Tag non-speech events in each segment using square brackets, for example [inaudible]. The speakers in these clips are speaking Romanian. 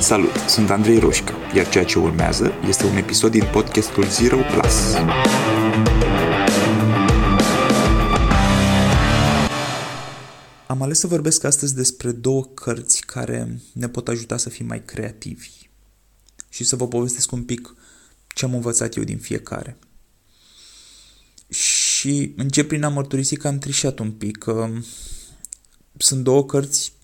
Salut, sunt Andrei Roșca, iar ceea ce urmează este un episod din podcastul Zero Plus. Am ales să vorbesc astăzi despre două cărți care ne pot ajuta să fim mai creativi și să vă povestesc un pic ce am învățat eu din fiecare. Și încep prin a mărturisi că am trișat un pic, că sunt două cărți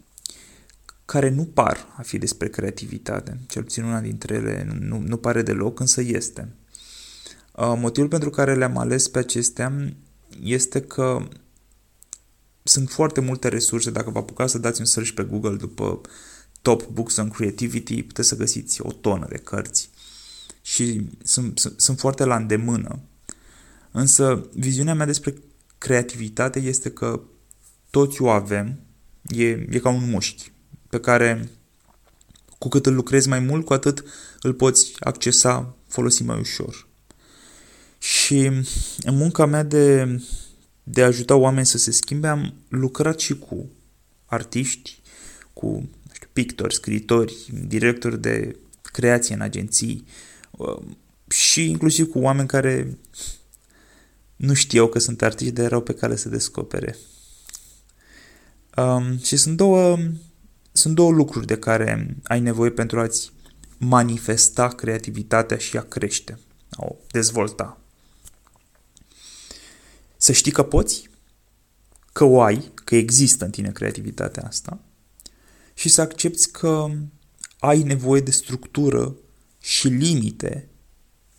care nu par a fi despre creativitate, cel puțin una dintre ele nu, nu pare deloc, însă este. Uh, motivul pentru care le-am ales pe acestea este că sunt foarte multe resurse, dacă vă apucați să dați un search pe Google după Top Books on Creativity, puteți să găsiți o tonă de cărți. Și sunt, sunt, sunt foarte la îndemână. Însă viziunea mea despre creativitate este că toți o avem, e, e ca un mușchi pe care cu cât îl lucrezi mai mult, cu atât îl poți accesa, folosi mai ușor. Și în munca mea de, de a ajuta oameni să se schimbe, am lucrat și cu artiști, cu nu știu, pictori, scriitori, directori de creație în agenții uh, și inclusiv cu oameni care nu știau că sunt artiști, dar erau pe cale să descopere. Um, și sunt două sunt două lucruri de care ai nevoie pentru a-ți manifesta creativitatea și a crește, a o dezvolta. Să știi că poți, că o ai, că există în tine creativitatea asta și să accepti că ai nevoie de structură și limite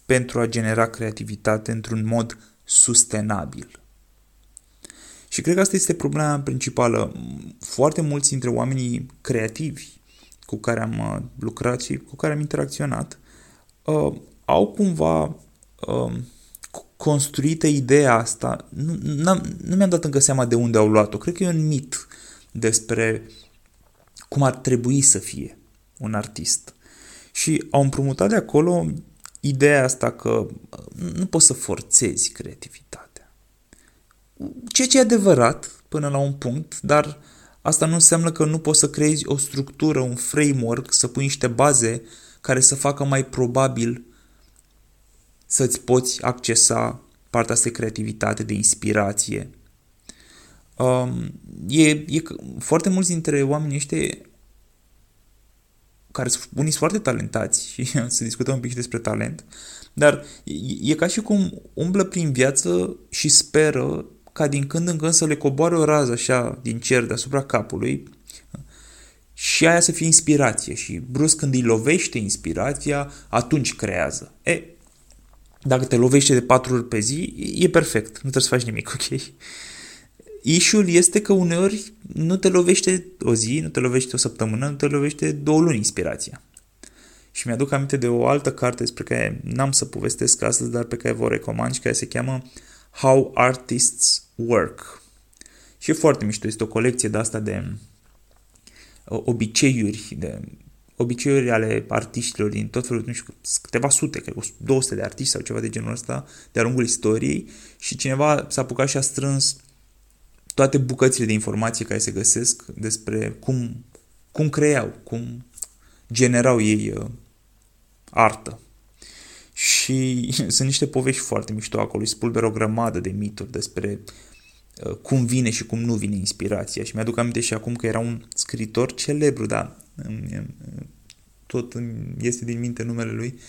pentru a genera creativitate într-un mod sustenabil. Și cred că asta este problema principală. Foarte mulți dintre oamenii creativi cu care am uh, lucrat și cu care am interacționat uh, au cumva uh, construită ideea asta. Nu, nu mi-am dat încă seama de unde au luat-o. Cred că e un mit despre cum ar trebui să fie un artist. Și au împrumutat de acolo ideea asta că uh, nu poți să forțezi creativitatea ceea ce e adevărat până la un punct, dar asta nu înseamnă că nu poți să creezi o structură, un framework, să pui niște baze care să facă mai probabil să-ți poți accesa partea asta de creativitate, de inspirație. Um, e, e, foarte mulți dintre oamenii ăștia care sunt unii sunt foarte talentați și [laughs] să discutăm un pic despre talent, dar e, e ca și cum umblă prin viață și speră ca din când în când să le coboare o rază așa din cer deasupra capului și aia să fie inspirație și brusc când îi lovește inspirația, atunci creează. E, dacă te lovește de patru ori pe zi, e perfect, nu trebuie să faci nimic, [laughs] ok? Ișul este că uneori nu te lovește o zi, nu te lovește o săptămână, nu te lovește două luni inspirația. Și mi-aduc aminte de o altă carte despre care n-am să povestesc astăzi, dar pe care vă recomand și care se cheamă How Artists Work. Și e foarte mișto, este o colecție de asta de obiceiuri, de obiceiuri ale artiștilor din tot felul, nu știu, câteva sute, cred 200 de artiști sau ceva de genul ăsta, de-a lungul istoriei și cineva s-a apucat și a strâns toate bucățile de informații care se găsesc despre cum, cum creau, cum generau ei uh, artă. Și [laughs] sunt niște povești foarte mișto acolo, îi spulberă o grămadă de mituri despre uh, cum vine și cum nu vine inspirația. Și mi-aduc aminte și acum că era un scritor celebru, da, tot este din minte numele lui,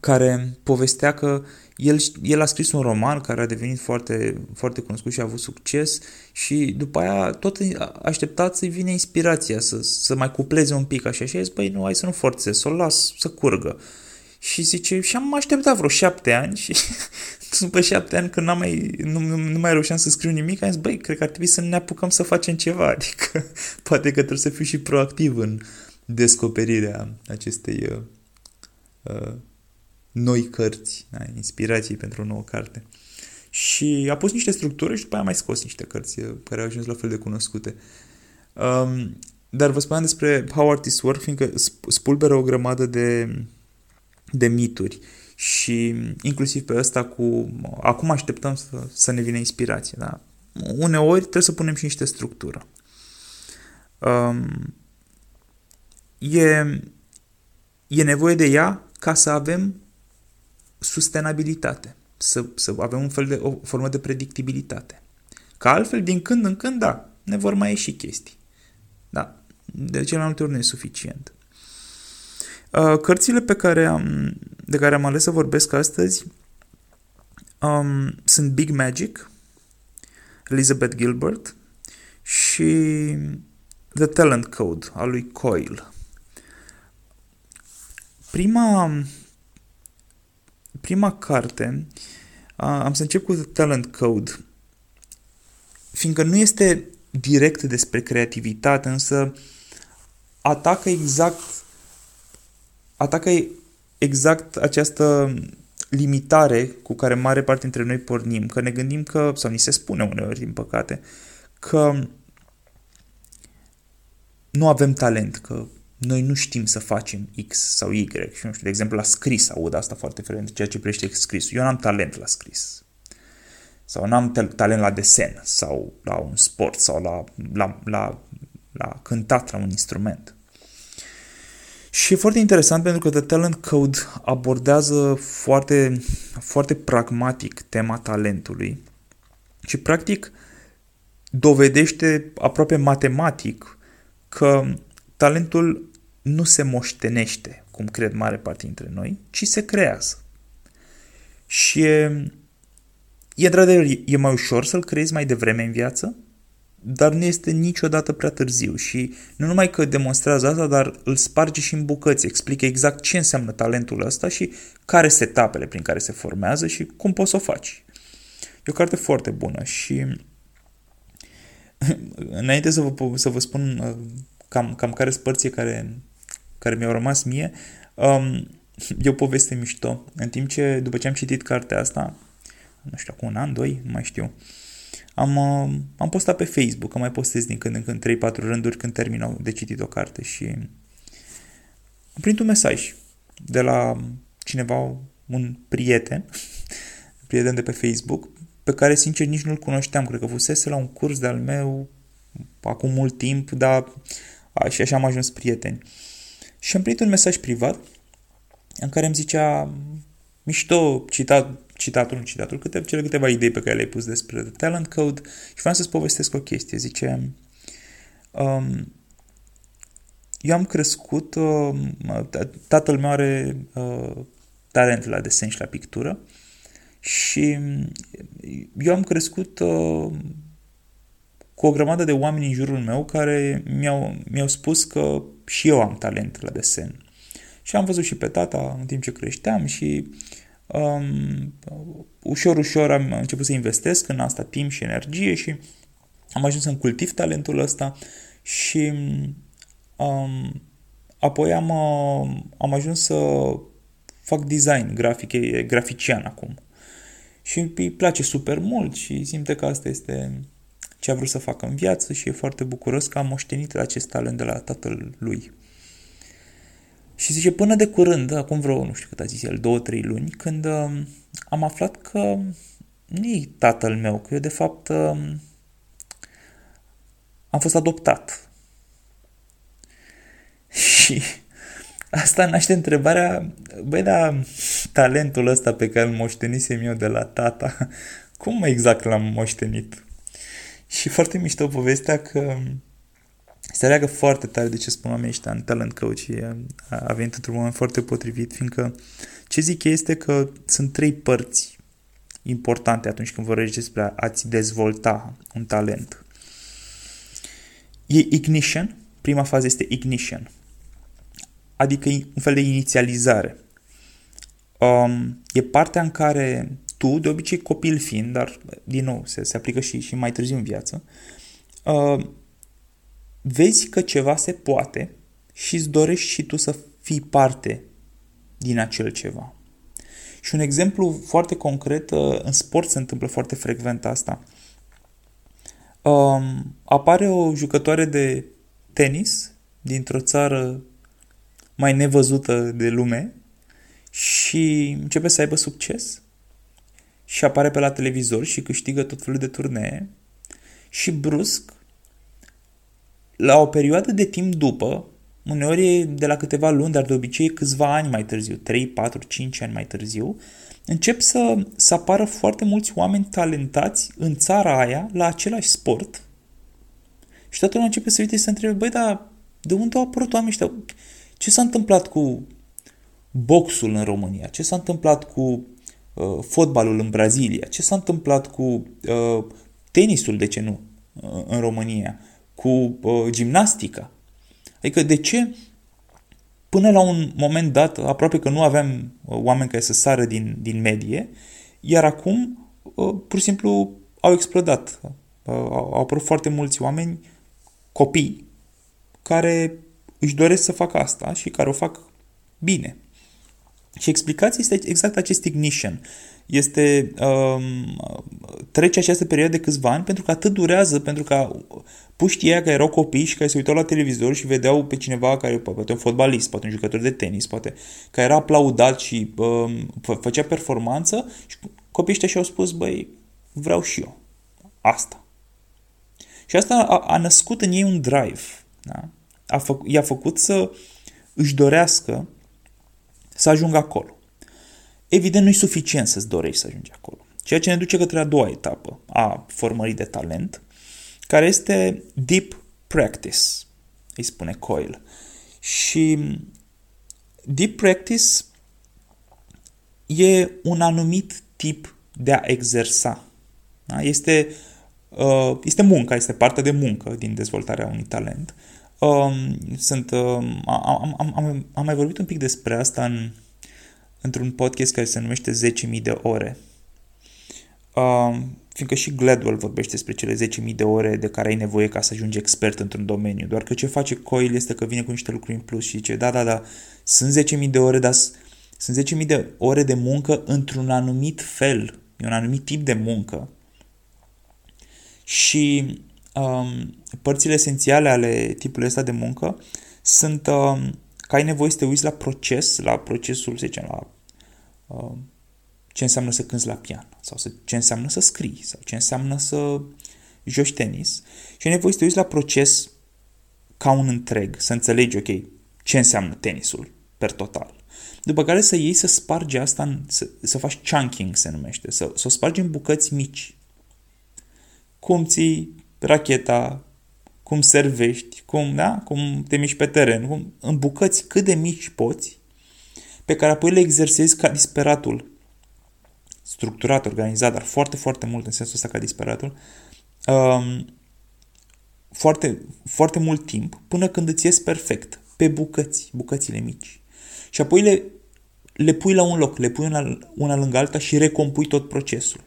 care povestea că el, el a scris un roman care a devenit foarte, foarte cunoscut și a avut succes și după aia tot așteptat să-i vină inspirația, să, să mai cupleze un pic așa și a zis, băi, nu, hai să nu forțez, să o las să curgă. Și zice, și am așteptat vreo șapte ani și [laughs] după șapte ani când n-am mai, nu, nu mai reușeam să scriu nimic, am zis, băi, cred că ar trebui să ne apucăm să facem ceva, [laughs] adică poate că trebuie să fiu și proactiv în descoperirea acestei uh, uh, noi cărți, da, inspirații pentru o nouă carte. Și a pus niște structuri și după aia a mai scos niște cărți uh, care au ajuns la fel de cunoscute. Um, dar vă spuneam despre How Artists Work, fiindcă spulberă o grămadă de de mituri și inclusiv pe ăsta cu acum așteptăm să, să ne vină inspirație, da? Uneori trebuie să punem și niște structură. Um, e, e nevoie de ea ca să avem sustenabilitate, să, să avem un fel de o formă de predictibilitate. Ca altfel, din când în când, da, ne vor mai ieși chestii. Da, de cel mai multe ori nu e suficient. Uh, cărțile pe care am, de care am ales să vorbesc astăzi um, sunt Big Magic, Elizabeth Gilbert și The Talent Code al lui Coyle. Prima, prima carte, am să încep cu The Talent Code, fiindcă nu este direct despre creativitate, însă atacă exact atacă exact această limitare cu care mare parte dintre noi pornim, că ne gândim că, sau ni se spune uneori, din păcate, că nu avem talent, că noi nu știm să facem X sau Y. Și nu știu, de exemplu, la scris aud asta foarte frecvent, ceea ce privește scrisul. Eu n-am talent la scris. Sau n-am talent la desen, sau la un sport, sau la, la, la, la cântat la un instrument. Și e foarte interesant pentru că The Talent Code abordează foarte, foarte pragmatic tema talentului și practic dovedește aproape matematic că talentul nu se moștenește, cum cred mare parte dintre noi, ci se creează. Și e, e într-adevăr, e mai ușor să-l creezi mai devreme în viață, dar nu este niciodată prea târziu și nu numai că demonstrează asta, dar îl sparge și în bucăți, explică exact ce înseamnă talentul ăsta și care sunt etapele prin care se formează și cum poți să o faci. E o carte foarte bună și [laughs] înainte să vă, să vă spun uh, cam, cam care sunt părții care, care mi-au rămas mie, um, [laughs] e o poveste mișto. În timp ce, după ce am citit cartea asta, nu știu, acum un an, doi, nu mai știu, uh, am, uh, am postat pe Facebook, am mai postez din când în când 3-4 rânduri când termin de citit o carte și am primit un mesaj de la cineva, un prieten, [laughs] prieten de pe Facebook, pe care sincer nici nu-l cunoșteam, cred că fusese la un curs de-al meu acum mult timp, dar și așa am ajuns prieteni. Și am primit un mesaj privat în care îmi zicea mișto citat citatul, nu citatul, câte, cele câteva idei pe care le-ai pus despre The Talent Code și vreau să-ți povestesc o chestie. Zice, um, eu am crescut, uh, tatăl meu are uh, talent la desen și la pictură și eu am crescut uh, cu o grămadă de oameni în jurul meu care mi-au, mi-au spus că și eu am talent la desen. Și am văzut și pe tata în timp ce creșteam și um, ușor, ușor am început să investesc în asta timp și energie și am ajuns să cultiv talentul ăsta și um, apoi am, uh, am ajuns să fac design grafic, e grafician acum. Și îi place super mult și simte că asta este ce a vrut să facă în viață și e foarte bucuros că am moștenit acest talent de la tatăl lui. Și zice, până de curând, acum vreo, nu știu cât a zis el, două, trei luni, când uh, am aflat că nu e tatăl meu, că eu de fapt uh, am fost adoptat. [laughs] Și asta naște întrebarea, băi, dar talentul ăsta pe care îl moștenisem eu de la tata, cum exact l-am moștenit? Și foarte mișto povestea că se leagă foarte tare de ce spun oamenii ăștia în talent coach și a venit într-un moment foarte potrivit, fiindcă ce zic ei este că sunt trei părți importante atunci când vorbești despre a-ți dezvolta un talent. E ignition, prima fază este ignition, adică un fel de inițializare. Um, e partea în care tu, de obicei copil fiind, dar din nou se, se aplică și, și mai târziu în viață, uh, vezi că ceva se poate și îți dorești și tu să fii parte din acel ceva. Și un exemplu foarte concret, uh, în sport se întâmplă foarte frecvent asta. Um, apare o jucătoare de tenis dintr-o țară mai nevăzută de lume și începe să aibă succes și apare pe la televizor și câștigă tot felul de turnee și brusc la o perioadă de timp după, uneori e de la câteva luni, dar de obicei câțiva ani mai târziu, 3, 4, 5 ani mai târziu, încep să, să apară foarte mulți oameni talentați în țara aia la același sport și toată lumea începe să uite și să întrebe, băi, dar de unde au apărut oamenii ăștia? Ce s-a întâmplat cu boxul în România? Ce s-a întâmplat cu uh, fotbalul în Brazilia? Ce s-a întâmplat cu uh, tenisul, de ce nu, uh, în România? Cu uh, gimnastica? Adică de ce până la un moment dat aproape că nu aveam uh, oameni care să sară din, din medie, iar acum uh, pur și simplu au explodat. Uh, au apărut foarte mulți oameni, copii, care își doresc să facă asta și care o fac bine. Și explicația este exact acest ignition. Este um, trece această perioadă de câțiva ani pentru că atât durează, pentru că puștii aia care erau copii și care se uitau la televizor și vedeau pe cineva care, poate un fotbalist, poate un jucător de tenis, poate, care era aplaudat și um, făcea performanță și copiii ăștia și-au spus, băi, vreau și eu asta. Și asta a, a născut în ei un drive. Da? A fă, i-a făcut să își dorească să ajungă acolo. Evident, nu e suficient să-ți dorești să ajungi acolo. Ceea ce ne duce către a doua etapă a formării de talent, care este deep practice, îi spune Coyle. Și deep practice e un anumit tip de a exersa. Da? Este, uh, este munca, este parte de muncă din dezvoltarea unui talent. Um, sunt, um, am, am, am, am mai vorbit un pic despre asta în, într-un podcast care se numește 10.000 de ore. Um, fiindcă și Gladwell vorbește despre cele 10.000 de ore de care ai nevoie ca să ajungi expert într-un domeniu. Doar că ce face Coil este că vine cu niște lucruri în plus și zice, da, da, da, sunt 10.000 de ore, dar sunt 10.000 de ore de muncă într-un anumit fel, e un anumit tip de muncă. Și um, părțile esențiale ale tipului ăsta de muncă sunt um, că ai nevoie să te uiți la proces, la procesul, să zicem, la um, ce înseamnă să cânți la pian sau să, ce înseamnă să scrii sau ce înseamnă să joci tenis și ai nevoie să te uiți la proces ca un întreg, să înțelegi, ok, ce înseamnă tenisul per total. După care să iei să spargi asta, în, să, să faci chunking se numește, să, să o spargi în bucăți mici. Cum ții racheta, cum servești, cum, da? cum te miști pe teren, cum, în bucăți cât de mici poți, pe care apoi le exersezi ca disperatul structurat, organizat, dar foarte, foarte mult în sensul ăsta ca disperatul, um, foarte, foarte mult timp, până când îți ies perfect, pe bucăți, bucățile mici. Și apoi le, le pui la un loc, le pui una, una lângă alta și recompui tot procesul.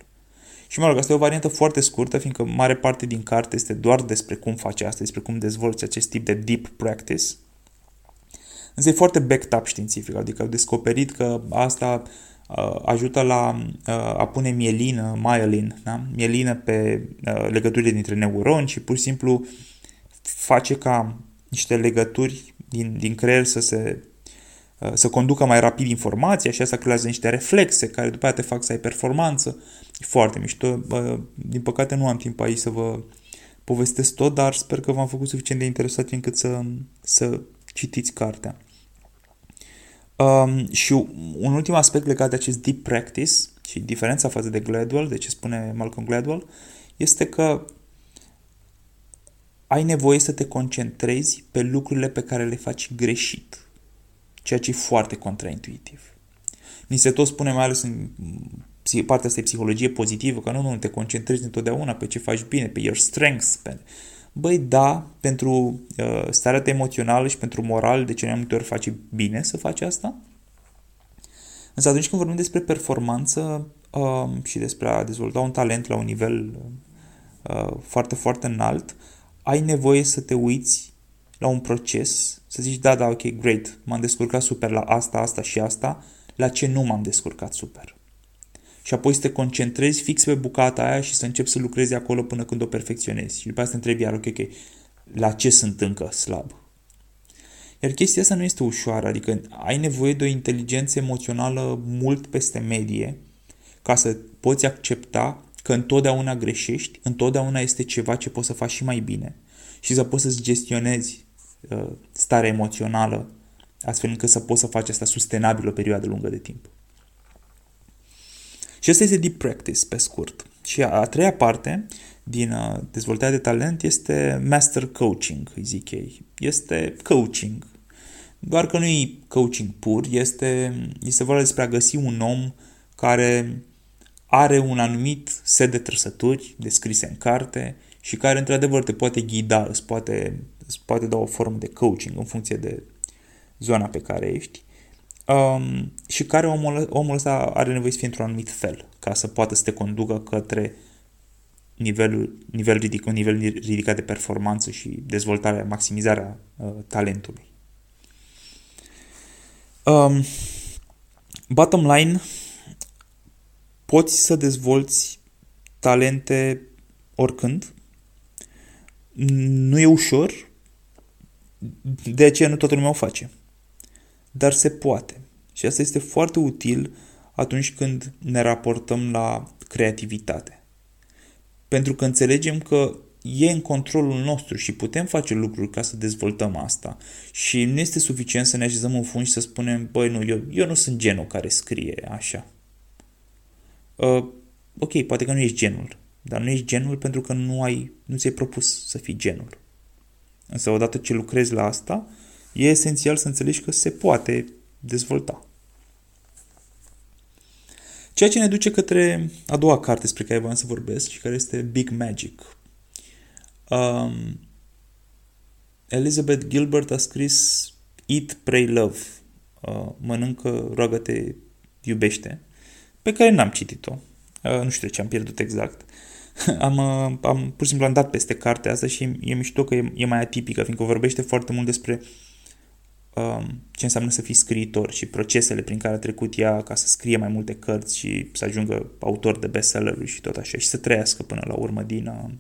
Și mă rog, asta e o variantă foarte scurtă, fiindcă mare parte din carte este doar despre cum faci asta, despre cum dezvolți acest tip de deep practice. Însă e foarte backed up științific, adică au descoperit că asta Uh, ajută la uh, a pune mielină, myelin, da? mielină pe uh, legăturile dintre neuroni și pur și simplu face ca niște legături din, din creier să se să conducă mai rapid informația și asta creează niște reflexe care după aceea te fac să ai performanță. E foarte mișto. Din păcate nu am timp aici să vă povestesc tot, dar sper că v-am făcut suficient de interesat încât să, să citiți cartea. Um, și un ultim aspect legat de acest deep practice și diferența față de Gladwell, de ce spune Malcolm Gladwell, este că ai nevoie să te concentrezi pe lucrurile pe care le faci greșit, ceea ce e foarte contraintuitiv. Ni se tot spune, mai ales în partea asta de psihologie pozitivă, că nu, nu, te concentrezi întotdeauna pe ce faci bine, pe your strengths, pe Băi, da, pentru uh, starea ta emoțională și pentru moral, de ce mai multe ori face bine să faci asta. Însă atunci când vorbim despre performanță uh, și despre a dezvolta un talent la un nivel uh, foarte, foarte înalt, ai nevoie să te uiți la un proces, să zici, da, da, ok, great, m-am descurcat super la asta, asta și asta, la ce nu m-am descurcat super și apoi să te concentrezi fix pe bucata aia și să începi să lucrezi acolo până când o perfecționezi. Și după asta te întrebi iar, ok, ok, la ce sunt încă slab? Iar chestia asta nu este ușoară, adică ai nevoie de o inteligență emoțională mult peste medie ca să poți accepta că întotdeauna greșești, întotdeauna este ceva ce poți să faci și mai bine și să poți să-ți gestionezi uh, stare emoțională, astfel încât să poți să faci asta sustenabil o perioadă lungă de timp. Și asta este deep practice, pe scurt. Și a, a treia parte din uh, dezvoltarea de talent este master coaching, îi zic ei. Este coaching. Doar că nu e coaching pur, este, este vorba despre a găsi un om care are un anumit set de trăsături descrise în carte și care într-adevăr te poate ghida, îți poate, îți poate da o formă de coaching în funcție de zona pe care ești um, și care omul, omul ăsta are nevoie să fie într-un anumit fel ca să poată să te conducă către nivelul, nivel ridic, un nivel ridicat de performanță și dezvoltarea, maximizarea uh, talentului. Um, bottom line, poți să dezvolți talente oricând. Nu e ușor, de aceea nu toată lumea o face. Dar se poate. Și asta este foarte util atunci când ne raportăm la creativitate. Pentru că înțelegem că e în controlul nostru și putem face lucruri ca să dezvoltăm asta. Și nu este suficient să ne așezăm în fund și să spunem, băi, nu, eu, eu nu sunt genul care scrie așa. Uh, ok, poate că nu ești genul, dar nu ești genul pentru că nu ai, nu ți-ai propus să fii genul. Însă odată ce lucrezi la asta, e esențial să înțelegi că se poate dezvolta. Ceea ce ne duce către a doua carte despre care voiam să vorbesc și care este Big Magic. Um, Elizabeth Gilbert a scris Eat, Pray, Love. Uh, mănâncă, roagă-te, iubește. Pe care n-am citit-o. Uh, nu știu de ce am pierdut exact. am, uh, [laughs] am, pur și simplu am dat peste cartea asta și e mișto că e, e mai atipică, fiindcă vorbește foarte mult despre uh, Um, ce înseamnă să fii scriitor și procesele prin care a trecut ea ca să scrie mai multe cărți și să ajungă autor de bestseller și tot așa și să trăiască până la urmă din, uh,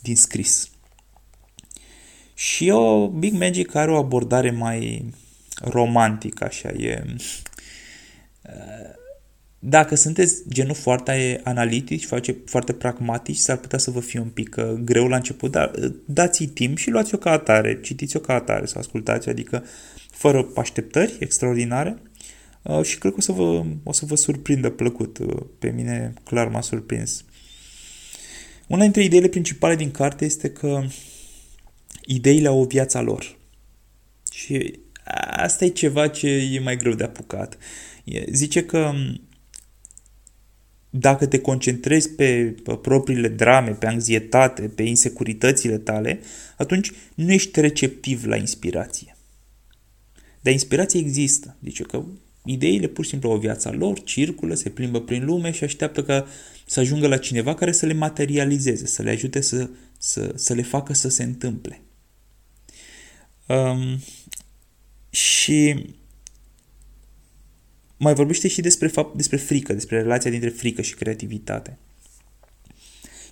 din scris. Și o Big Magic are o abordare mai romantică, așa, e... Uh, dacă sunteți genul foarte analitic, face foarte pragmatic, s-ar putea să vă fie un pic uh, greu la început, dar uh, dați-i timp și luați-o ca atare, citiți-o ca atare, să ascultați, adică fără așteptări extraordinare uh, și cred că o să vă, o să vă surprindă plăcut. Pe mine clar m-a surprins. Una dintre ideile principale din carte este că ideile au o viața lor. Și asta e ceva ce e mai greu de apucat. Zice că dacă te concentrezi pe, pe propriile drame, pe anxietate, pe insecuritățile tale, atunci nu ești receptiv la inspirație. Dar inspirație există. Zice că ideile pur și simplu au viața lor, circulă, se plimbă prin lume și așteaptă ca să ajungă la cineva care să le materializeze, să le ajute să, să, să le facă să se întâmple. Um, și mai vorbește și despre, fapt, despre frică, despre relația dintre frică și creativitate.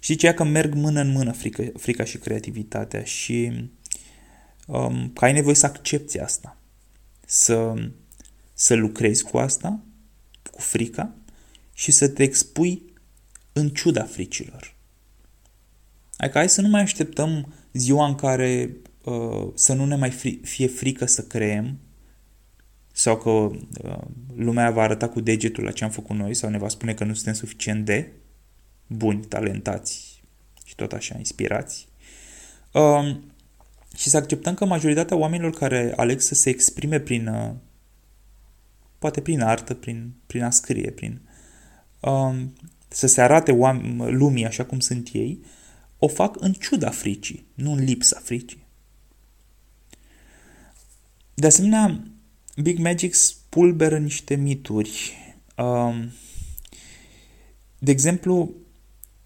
Și zicea că merg mână în mână frică, frica și creativitatea și um, că ai nevoie să accepti asta. Să, să lucrezi cu asta, cu frica și să te expui în ciuda fricilor. Adică hai să nu mai așteptăm ziua în care uh, să nu ne mai fri- fie frică să creăm sau că uh, lumea va arăta cu degetul la ce am făcut noi sau ne va spune că nu suntem suficient de buni, talentați și tot așa, inspirați. Uh, și să acceptăm că majoritatea oamenilor care aleg să se exprime prin, uh, poate prin artă, prin, prin a scrie, prin uh, să se arate oameni, lumii așa cum sunt ei, o fac în ciuda fricii, nu în lipsa fricii. De asemenea, Big Magic spulberă niște mituri. Um, de exemplu,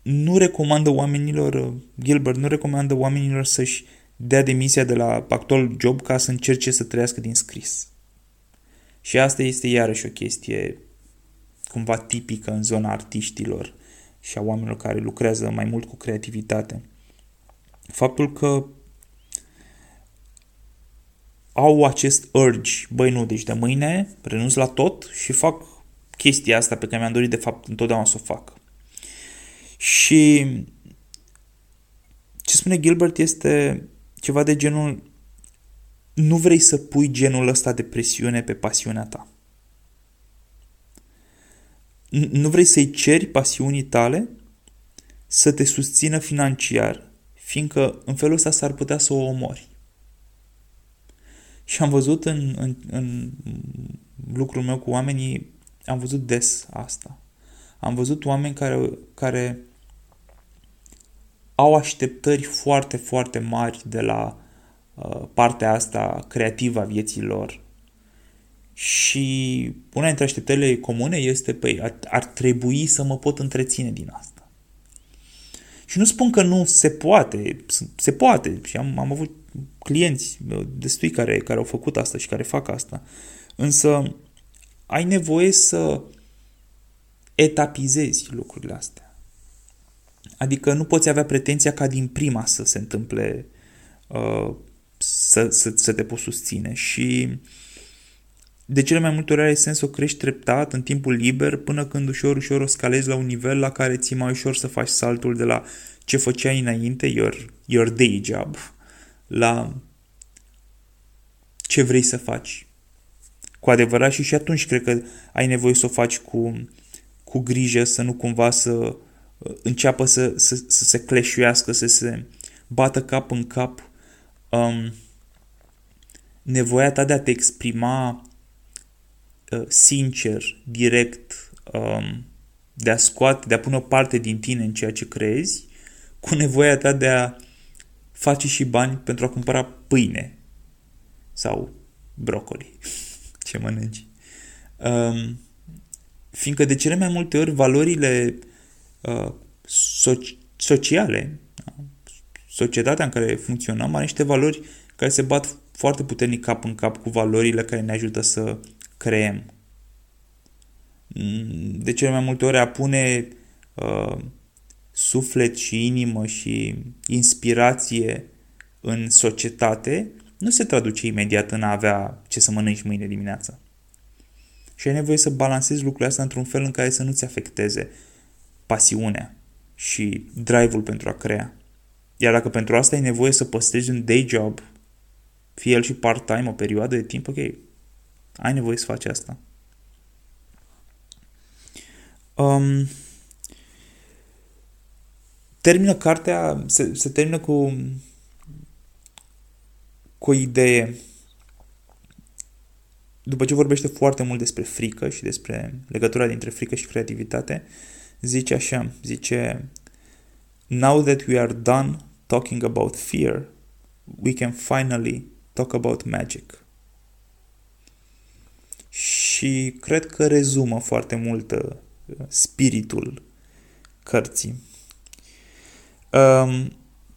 nu recomandă oamenilor, Gilbert nu recomandă oamenilor să-și dea demisia de la actual job ca să încerce să trăiască din scris. Și asta este iarăși o chestie cumva tipică în zona artiștilor și a oamenilor care lucrează mai mult cu creativitate. Faptul că au acest urge, băi nu, deci de mâine renunț la tot și fac chestia asta pe care mi-am dorit de fapt întotdeauna să o fac. Și ce spune Gilbert este ceva de genul nu vrei să pui genul ăsta de presiune pe pasiunea ta. Nu vrei să-i ceri pasiunii tale să te susțină financiar, fiindcă în felul ăsta s-ar putea să o omori. Și am văzut în, în, în lucrul meu cu oamenii, am văzut des asta. Am văzut oameni care, care au așteptări foarte, foarte mari de la uh, partea asta creativă a vieții lor. Și una dintre așteptările comune este, păi, ar, ar trebui să mă pot întreține din asta. Și nu spun că nu se poate, se poate și am, am avut clienți uh, destui care, care au făcut asta și care fac asta. Însă ai nevoie să etapizezi lucrurile astea. Adică nu poți avea pretenția ca din prima să se întâmple uh, să, să, să te poți susține și de cele mai multe ori are sens să o crești treptat în timpul liber până când ușor, ușor o scalezi la un nivel la care ți mai ușor să faci saltul de la ce făceai înainte, your, your day job, la ce vrei să faci. Cu adevărat și și atunci cred că ai nevoie să o faci cu, cu grijă, să nu cumva să uh, înceapă să, să, să se cleșuiască, să se bată cap în cap um, nevoia ta de a te exprima uh, sincer, direct, um, de a scoate, de a pune o parte din tine în ceea ce crezi, cu nevoia ta de a face și bani pentru a cumpăra pâine sau brocoli, [laughs] ce mănânci. Um, fiindcă de cele mai multe ori valorile uh, so- sociale, da? societatea în care funcționăm are niște valori care se bat foarte puternic cap în cap cu valorile care ne ajută să creăm. Mm, de cele mai multe ori a pune uh, suflet și inimă și inspirație în societate nu se traduce imediat în a avea ce să mănânci mâine dimineață. Și ai nevoie să balancezi lucrurile astea într-un fel în care să nu-ți afecteze pasiunea și drive-ul pentru a crea. Iar dacă pentru asta ai nevoie să păstrezi un day job, fie el și part-time o perioadă de timp, ok, ai nevoie să faci asta. Um, termină cartea, se, se termină cu, cu o idee după ce vorbește foarte mult despre frică și despre legătura dintre frică și creativitate, zice așa, zice Now that we are done talking about fear, we can finally talk about magic. Și cred că rezumă foarte mult uh, spiritul cărții. Um,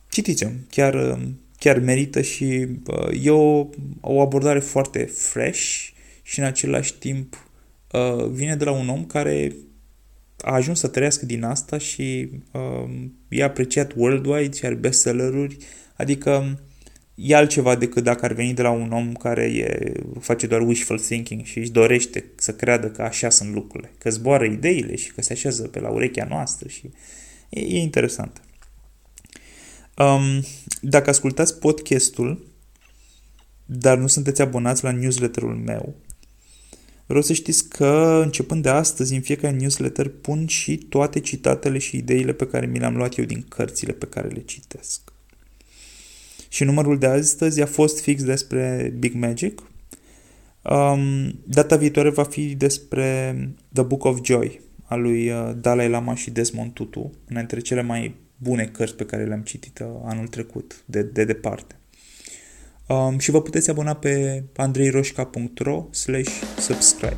citiți-o, chiar, um, chiar merită și uh, e o, o abordare foarte fresh și în același timp uh, vine de la un om care a ajuns să trăiască din asta și uh, e apreciat worldwide și are bestselleruri, adică e altceva decât dacă ar veni de la un om care e, face doar wishful thinking și își dorește să creadă că așa sunt lucrurile, că zboară ideile și că se așează pe la urechea noastră și e, e interesant. Um, dacă ascultați podcastul, dar nu sunteți abonați la newsletterul meu, Vreau să știți că, începând de astăzi, în fiecare newsletter pun și toate citatele și ideile pe care mi le-am luat eu din cărțile pe care le citesc. Și numărul de astăzi a fost fix despre Big Magic. Um, data viitoare va fi despre The Book of Joy al lui uh, Dalai Lama și Desmond Tutu, una dintre cele mai bune cărți pe care le-am citit uh, anul trecut, de, de departe. Um, și vă puteți abona pe andreiroșca.ro slash subscribe.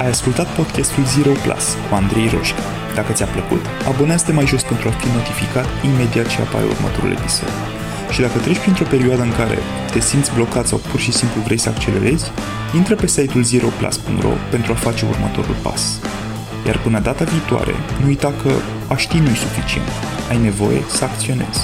Ai ascultat podcastul Zero Plus cu Andrei Roșca. Dacă ți-a plăcut, abonează-te mai jos pentru a fi notificat imediat ce apare următorul episod. Și dacă treci printr-o perioadă în care te simți blocat sau pur și simplu vrei să accelerezi, intră pe site-ul zeroplus.ro pentru a face următorul pas. Iar până data viitoare, nu uita că a ști nu suficient. Ai nevoie să acționezi.